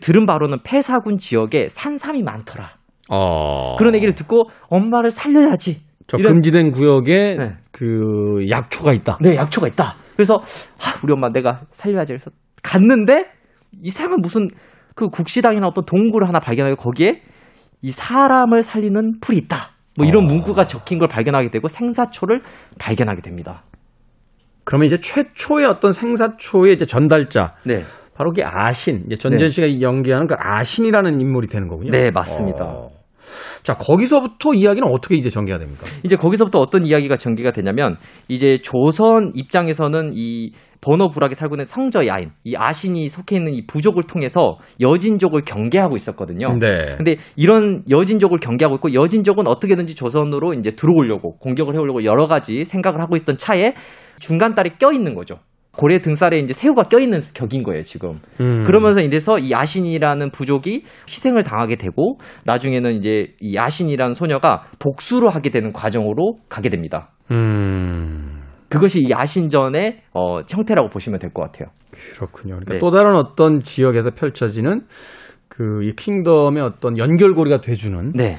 들은 바로는 폐사군 지역에 산삼이 많더라. 어. 그런 얘기를 듣고 엄마를 살려야지. 저 이런- 금지된 구역에 네. 그 약초가 있다. 네, 약초가 있다. 그래서 하, 우리 엄마 내가 살려야지. 그래서 갔는데 이상한 무슨 그 국시당이나 어떤 동굴을 하나 발견하고 거기에 이 사람을 살리는 풀이 있다. 뭐 이런 어. 문구가 적힌 걸 발견하게 되고 생사초를 발견하게 됩니다. 그러면 이제 최초의 어떤 생사초의 이제 전달자 네. 바로 그 아신 이제 전전 씨가 연기하는 그 아신이라는 인물이 되는 거군요. 네, 맞습니다. 어. 자 거기서부터 이야기는 어떻게 이제 전개가 됩니까? 이제 거기서부터 어떤 이야기가 전개가 되냐면 이제 조선 입장에서는 이 번호불하게 살고 있는 성저 야인, 이 아신이 속해 있는 이 부족을 통해서 여진족을 경계하고 있었거든요. 네. 근데 이런 여진족을 경계하고 있고 여진족은 어떻게든지 조선으로 이제 들어오려고 공격을 해오려고 여러 가지 생각을 하고 있던 차에 중간다리 껴 있는 거죠. 고래 등살에 이제 새우가 껴 있는 격인 거예요 지금. 음. 그러면서 이래서 이 야신이라는 부족이 희생을 당하게 되고 나중에는 이제 이 야신이라는 소녀가 복수를 하게 되는 과정으로 가게 됩니다. 음. 그것이 이 야신전의 어, 형태라고 보시면 될 것 같아요. 그렇군요. 그러니까 네. 또 다른 어떤 지역에서 펼쳐지는 그 이 킹덤의 어떤 연결고리가 돼주는 네,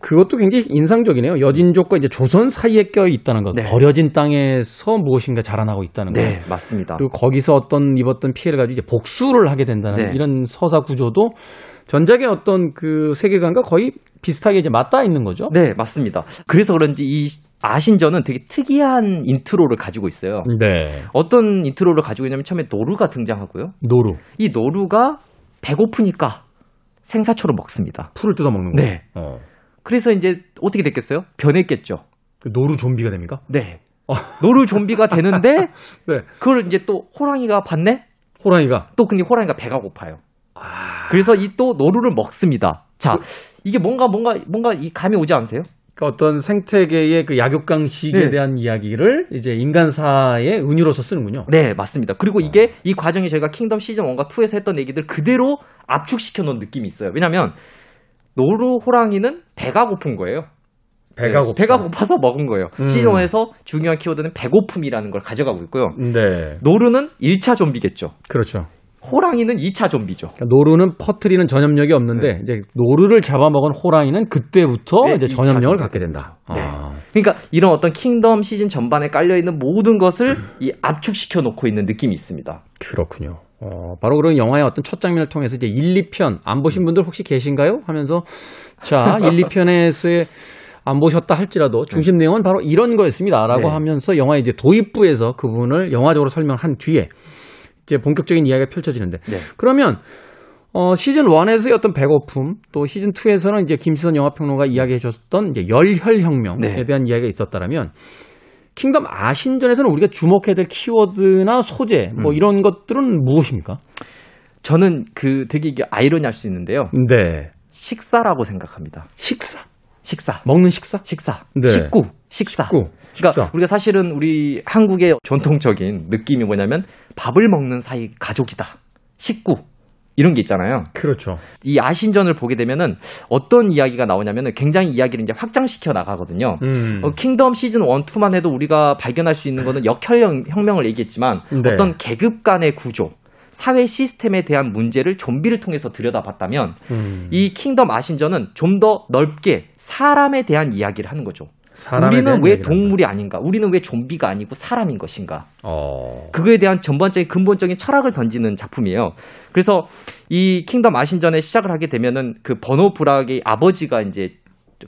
그것도 굉장히 인상적이네요. 여진족과 이제 조선 사이에 껴 있다는 것, 네. 버려진 땅에서 무엇인가 자라나고 있다는 것. 네 맞습니다. 그리고 거기서 어떤 입었던 피해를 가지고 이제 복수를 하게 된다는 네. 이런 서사 구조도 전작의 어떤 그 세계관과 거의 비슷하게 이제 맞닿아 있는 거죠. 네 맞습니다. 그래서 그런지 이 아신전은 되게 특이한 인트로를 가지고 있어요. 네. 어떤 인트로를 가지고 있냐면 처음에 노루가 등장하고요. 노루. 이 노루가 배고프니까 생사초를 먹습니다. 풀을 뜯어 먹는 거. 네. 어. 그래서 이제 어떻게 됐겠어요? 변했겠죠. 그 노루 좀비가 됩니까? 네. 노루 좀비가 되는데 네. 그걸 이제 또 호랑이가 봤네? 호랑이가 또 근데 호랑이가 배가 고파요. 그래서 이 또 노루를 먹습니다. 자, 이게 뭔가 뭔가 뭔가 이 감이 오지 않으세요? 그 어떤 생태계의 그 약육강식에 네. 대한 이야기를 이제 인간사의 은유로서 쓰는군요. 네, 맞습니다. 그리고 이게 이 과정이 저희가 킹덤 시즌 1과 2에서 했던 얘기들 그대로 압축시켜 놓은 느낌이 있어요. 왜냐면 노루 호랑이는 배가 고픈 거예요. 배가 네, 고파. 배가 고파서 먹은 거예요. 음. 시즌 1에서 중요한 키워드는 배고픔이라는 걸 가져가고 있고요. 네. 노루는 1차 좀비겠죠. 그렇죠. 호랑이는 2차 좀비죠. 그러니까 노루는 퍼트리는 전염력이 없는데 이제 노루를 잡아먹은 호랑이는 그때부터 네, 이제 전염력을 전염. 갖게 된다. 네. 아. 그러니까 이런 어떤 킹덤 시즌 전반에 깔려 있는 모든 것을 이 압축시켜 놓고 있는 느낌이 있습니다. 그렇군요. 어, 바로 그런 영화의 어떤 첫 장면을 통해서 이제 1, 2편 안 보신 분들 혹시 계신가요? 하면서 자, 1, 2편에서의 안 보셨다 할지라도 중심 내용은 바로 이런 거였습니다라고 네. 하면서 영화 이제 도입부에서 그분을 영화적으로 설명한 뒤에 이제 본격적인 이야기가 펼쳐지는데 네. 그러면 어, 시즌 1에서의 어떤 배고픔, 또 시즌 2에서는 이제 김시선 영화평론가 이야기해 줬던 이제 열혈혁명에 네. 대한 이야기가 있었다라면 킹덤 아신전에서는 우리가 주목해야 될 키워드나 소재, 뭐 음. 이런 것들은 무엇입니까? 저는 그 되게 이게 아이러니할 수 있는데요. 네. 식사라고 생각합니다. 식사. 식사. 먹는 식사? 식사. 네. 식구. 식사. 식구. 그러니까 식사. 우리가 사실은 우리 한국의 전통적인 느낌이 뭐냐면 밥을 먹는 사이 가족이다. 식구. 이런 게 있잖아요. 그렇죠. 이 아신전을 보게 되면은 어떤 이야기가 나오냐면은 굉장히 이야기를 이제 확장시켜 나가거든요. 음. 어, 킹덤 시즌 1, 2만 해도 우리가 발견할 수 있는 거는 역혈혁명을 얘기했지만 네. 어떤 계급 간의 구조, 사회 시스템에 대한 문제를 좀비를 통해서 들여다봤다면 음. 이 킹덤 아신전은 좀 더 넓게 사람에 대한 이야기를 하는 거죠. 우리는 왜 동물이 아닌가? 우리는 왜 좀비가 아니고 사람인 것인가? 어. 그거에 대한 전반적인 근본적인 철학을 던지는 작품이에요. 그래서 이 킹덤 아신전에 시작을 하게 되면은 그 버노 브락의 아버지가 이제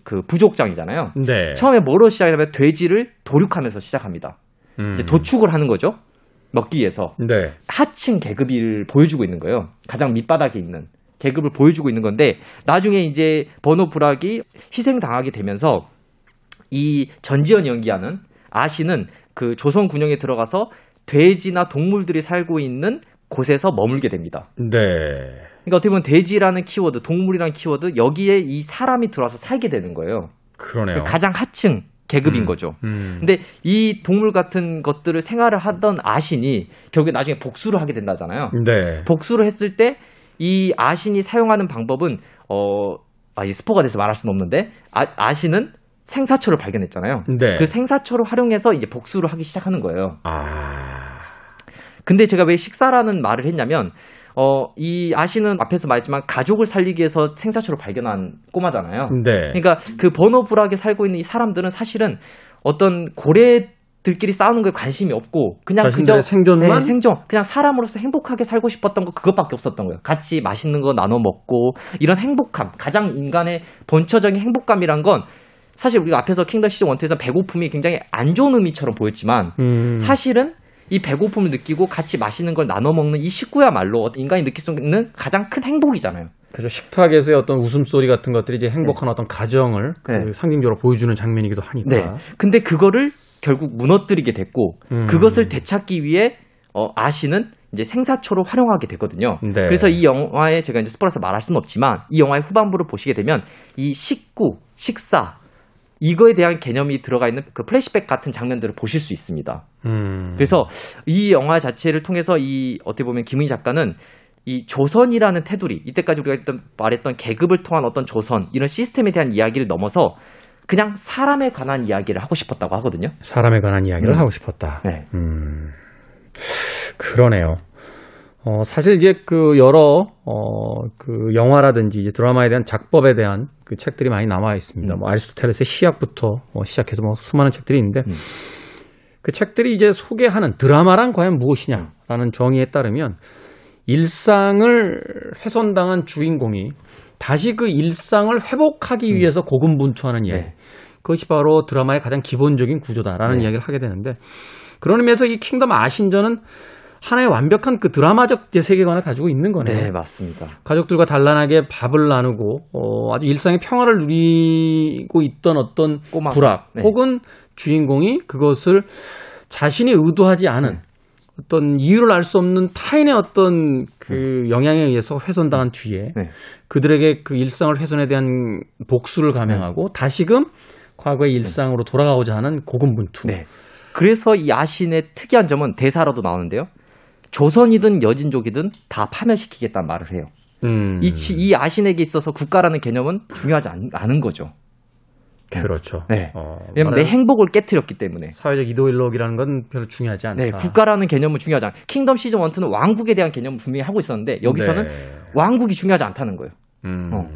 그 부족장이잖아요. 네. 처음에 뭐로 시작하냐면 돼지를 도륙하면서 시작합니다. 음. 이제 도축을 하는 거죠. 먹기 위해서 네. 하층 계급을 보여주고 있는 거예요. 가장 밑바닥에 있는 계급을 보여주고 있는 건데 나중에 이제 버노 브락이 희생당하게 되면서 이 전지현 연기하는 아시는 그 조선 군영에 들어가서 돼지나 동물들이 살고 있는 곳에서 머물게 됩니다. 네. 그러니까 어떻게 보면 돼지라는 키워드, 동물이라는 키워드 여기에 이 사람이 들어와서 살게 되는 거예요. 그러네요. 가장 하층 계급인 음. 거죠. 음. 근데 이 동물 같은 것들을 생활을 하던 아신이 결국에 나중에 복수를 하게 된다잖아요. 네. 복수를 했을 때 이 아신이 사용하는 방법은 어, 아, 이 스포가 돼서 말할 수는 없는데 아, 아신은 생사초를 발견했잖아요. 네. 그 생사초를 활용해서 이제 복수를 하기 시작하는 거예요. 아. 근데 제가 왜 식사라는 말을 했냐면 어, 이 아신은 앞에서 말했지만 가족을 살리기 위해서 생사초를 발견한 꼬마잖아요. 네. 그러니까 그 버너브락에 살고 있는 이 사람들은 사실은 어떤 고래 들끼리 싸우는 거에 관심이 없고 그냥 그저 생존만 네, 생존 그냥 사람으로서 행복하게 살고 싶었던 거 그것밖에 없었던 거예요. 같이 맛있는 거 나눠 먹고 이런 행복함 가장 인간의 본처적인 행복감이란 건 사실 우리가 앞에서 킹덤 시즌 1에서 배고픔이 굉장히 안 좋은 의미처럼 보였지만 음. 사실은 이 배고픔을 느끼고 같이 맛있는 걸 나눠 먹는 이 식구야말로 인간이 느낄 수 있는 가장 큰 행복이잖아요. 그죠 식탁에서의 어떤 웃음소리 같은 것들이 이제 행복한 어떤 가정을 그 네. 상징적으로 보여주는 장면이기도 하니까. 네. 근데 그거를 결국 무너뜨리게 됐고 음. 그것을 되찾기 위해 어, 아시는 이제 생사초를 활용하게 되거든요. 네. 그래서 이 영화에 제가 이제 스포라서 말할 수는 없지만 이 영화의 후반부를 보시게 되면 이 식구, 식사 이거에 대한 개념이 들어가 있는 그 플래시백 같은 장면들을 보실 수 있습니다. 음. 그래서 이 영화 자체를 통해서 이 어떻게 보면 김은희 작가는 이 조선이라는 테두리 이때까지 우리가 했던, 말했던 계급을 통한 어떤 조선 이런 시스템에 대한 이야기를 넘어서 그냥 사람에 관한 이야기를 하고 싶었다고 하거든요. 사람에 관한 이야기를 음. 하고 싶었다. 네. 음. 그러네요. 어, 사실 이제 그 여러, 어, 그 영화라든지 드라마에 대한 작법에 대한 그 책들이 많이 남아 있습니다. 음. 뭐 아리스토텔레스의 시약부터 어, 시작해서 뭐 수많은 책들이 있는데 음. 그 책들이 이제 소개하는 드라마란 과연 무엇이냐라는 정의에 따르면 일상을 훼손당한 주인공이 다시 그 일상을 회복하기 위해서 고군분투하는 이야기. 음. 네. 그것이 바로 드라마의 가장 기본적인 구조다라는 네. 이야기를 하게 되는데 그런 의미에서 이 킹덤 아신전은 하나의 완벽한 그 드라마적 세계관을 가지고 있는 거네요. 네, 맞습니다. 가족들과 단란하게 밥을 나누고 어, 아주 일상의 평화를 누리고 있던 어떤 꼬마 불악 네. 혹은 주인공이 그것을 자신이 의도하지 않은 어떤 이유를 알 수 없는 타인의 어떤 그 영향에 의해서 훼손당한 뒤에 네. 그들에게 그 일상을 훼손에 대한 복수를 감행하고 다시금 과거의 일상으로 돌아가고자 하는 고군분투. 네. 그래서 이 아신의 특이한 점은 대사로도 나오는데요. 조선이든 여진족이든 다 파멸시키겠다는 말을 해요. 음, 이, 치- 이 아신에게 있어서 국가라는 개념은 중요하지 않, 않은 거죠. 그렇죠. 네. 어, 왜냐면 내 행복을 깨뜨렸기 때문에. 사회적 이도일록이라는 건 별로 중요하지 않다. 네, 국가라는 개념은 중요하지 않아. 킹덤 시즌 1, 2는 왕국에 대한 개념을 분명히 하고 있었는데 여기서는 네. 왕국이 중요하지 않다는 거예요. 음. 어.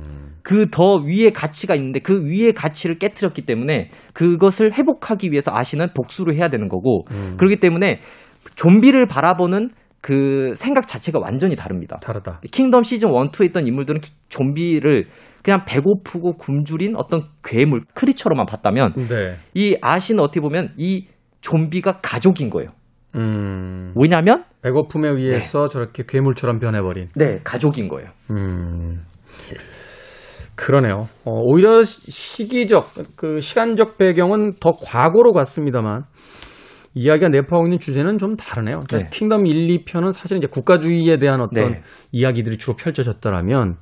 그더 위의 가치가 있는데 그 위의 가치를 깨뜨렸기 때문에 그것을 회복하기 위해서 아시는 복수를 해야 되는 거고 음. 그렇기 때문에 좀비를 바라보는 그 생각 자체가 완전히 다릅니다. 다르다. 킹덤 시즌 1, 2에 있던 인물들은 키- 좀비를 그냥 배고프고 굶주린 어떤 괴물, 크리처로만 봤다면 네. 이 아시는 어떻게 보면 이 좀비가 가족인 거예요. 음. 왜냐하면 배고픔에 의해서 저렇게 괴물처럼 변해버린. 네 가족인 거예요. 음. 그러네요. 어, 오히려 시- 시기적, 그 시간적 배경은 더 과거로 갔습니다만, 이야기가 내포하고 있는 주제는 좀 다르네요. 네. 킹덤 1, 2편은 사실 이제 국가주의에 대한 어떤 네. 이야기들이 주로 펼쳐졌더라면,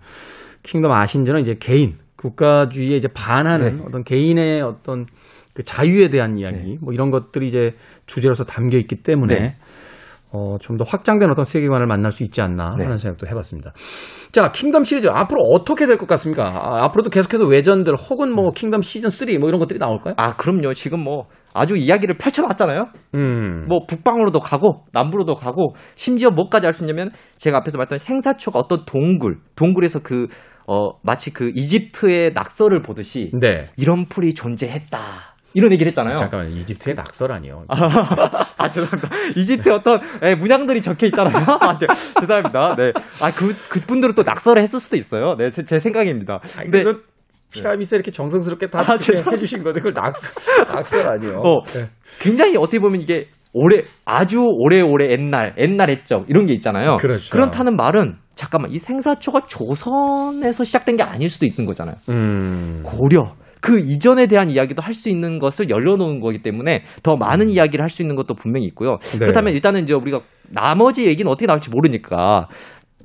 킹덤 아신전은 이제 개인, 국가주의에 이제 반하는 네. 어떤 개인의 어떤 그 자유에 대한 이야기, 뭐 이런 것들이 이제 주제로서 담겨 있기 때문에, 네. 어, 좀 더 확장된 어떤 세계관을 만날 수 있지 않나 네. 하는 생각도 해봤습니다. 자, 킹덤 시리즈 앞으로 어떻게 될 것 같습니까? 아, 앞으로도 계속해서 외전들 혹은 뭐 킹덤 시즌 3 뭐 이런 것들이 나올까요? 아 그럼요. 지금 뭐 아주 이야기를 펼쳐놨잖아요. 음. 뭐 북방으로도 가고 남부로도 가고 심지어 뭐까지 할수 있냐면 제가 앞에서 말했던 생사초가 어떤 동굴, 동굴에서 그 어, 마치 그 이집트의 낙서를 보듯이 네. 이런 풀이 존재했다. 이런 얘기를 했잖아요. 잠깐만 이집트의 낙서라니요. 아, 죄송합니다. 이집트에 어떤 예, 문양들이 적혀 있잖아요. 아, 죄- 죄송합니다. 네. 아, 그, 그분들은 또 낙서를 했을 수도 있어요. 네, 제, 제 생각입니다. 아니, 근데, 그건 피라미스 이렇게 정성스럽게 다 아, 이렇게. 해주신 건데 그걸 낙서 낙서라니요. 어, 네. 굉장히 어떻게 보면 이게 오래, 아주 오래오래 옛날, 옛날 했죠. 이런 게 있잖아요. 그렇죠. 그렇다는 말은, 잠깐만, 이 생사초가 조선에서 시작된 게 아닐 수도 있는 거잖아요. 음. 고려. 그 이전에 대한 이야기도 할 수 있는 것을 열려놓은 거기 때문에 더 많은 이야기를 할 수 있는 것도 분명히 있고요. 음. 네. 그렇다면 일단은 이제 우리가 나머지 얘기는 어떻게 나올지 모르니까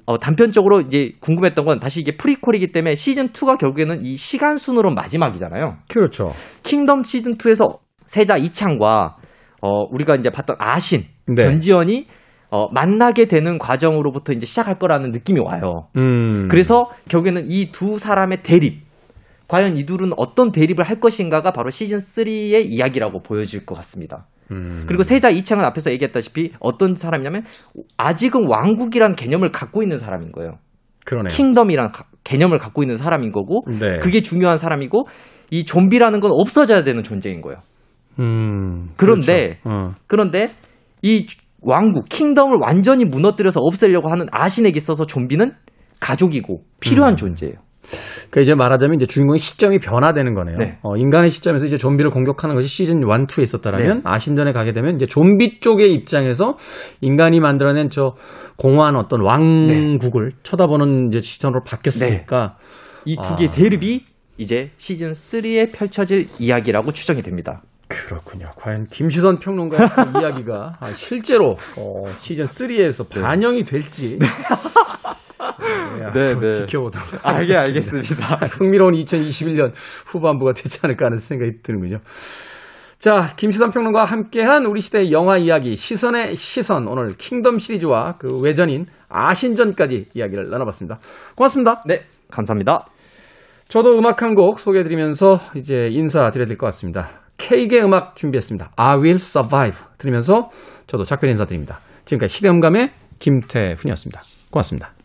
어, 단편적으로 이제 궁금했던 건 다시 이게 프리퀄이기 때문에 시즌 2가 결국에는 이 시간 순으로 마지막이잖아요. 그렇죠. 킹덤 시즌 2에서 세자 이창과 어, 우리가 이제 봤던 아신 네. 전지현이 어, 만나게 되는 과정으로부터 이제 시작할 거라는 느낌이 와요. 음. 그래서 결국에는 이 두 사람의 대립. 과연 이 둘은 어떤 대립을 할 것인가가 바로 시즌 3의 이야기라고 보여질 것 같습니다. 음. 그리고 세자 이창은 앞에서 얘기했다시피 어떤 사람이냐면 아직은 왕국이란 개념을 갖고 있는 사람인 거예요. 그러네요. 킹덤이란 가- 개념을 갖고 있는 사람인 거고 네. 그게 중요한 사람이고 이 좀비라는 건 없어져야 되는 존재인 거예요. 음. 그런데 그렇죠. 어. 그런데 이 왕국 킹덤을 완전히 무너뜨려서 없애려고 하는 아신에게 있어서 좀비는 가족이고 필요한 음. 존재예요. 그 이제 말하자면 이제 주인공의 시점이 변화되는 거네요. 네. 어, 인간의 시점에서 이제 좀비를 공격하는 것이 시즌 1, 2에 있었다라면 네. 아신전에 가게 되면 이제 좀비 쪽의 입장에서 인간이 만들어낸 저 공허한 어떤 왕국을 쳐다보는 이제 시선으로 바뀌었으니까 이두 아. 개의 대립이 이제 시즌 3에 펼쳐질 이야기라고 추정이 됩니다. 그렇군요. 과연 김시선 평론가의 그 이야기가 아, 실제로 어, 시즌 3에서 반영이 될지 네, 네, 네. 지켜보도록 알게 하겠습니다. 알겠습니다. 흥미로운 2021년 후반부가 되지 않을까 하는 생각이 드는군요. 자, 김시선 평론가와 함께한 우리 시대의 영화 이야기 시선의 시선 오늘 킹덤 시리즈와 그 외전인 아신전까지 이야기를 나눠봤습니다. 고맙습니다. 네, 감사합니다. 저도 음악 한 곡 소개해드리면서 이제 인사드려야 될 것 같습니다. K의 음악 준비했습니다. I Will Survive 들으면서 저도 작별 인사드립니다. 지금까지 시대음감의 김태훈이었습니다. 고맙습니다.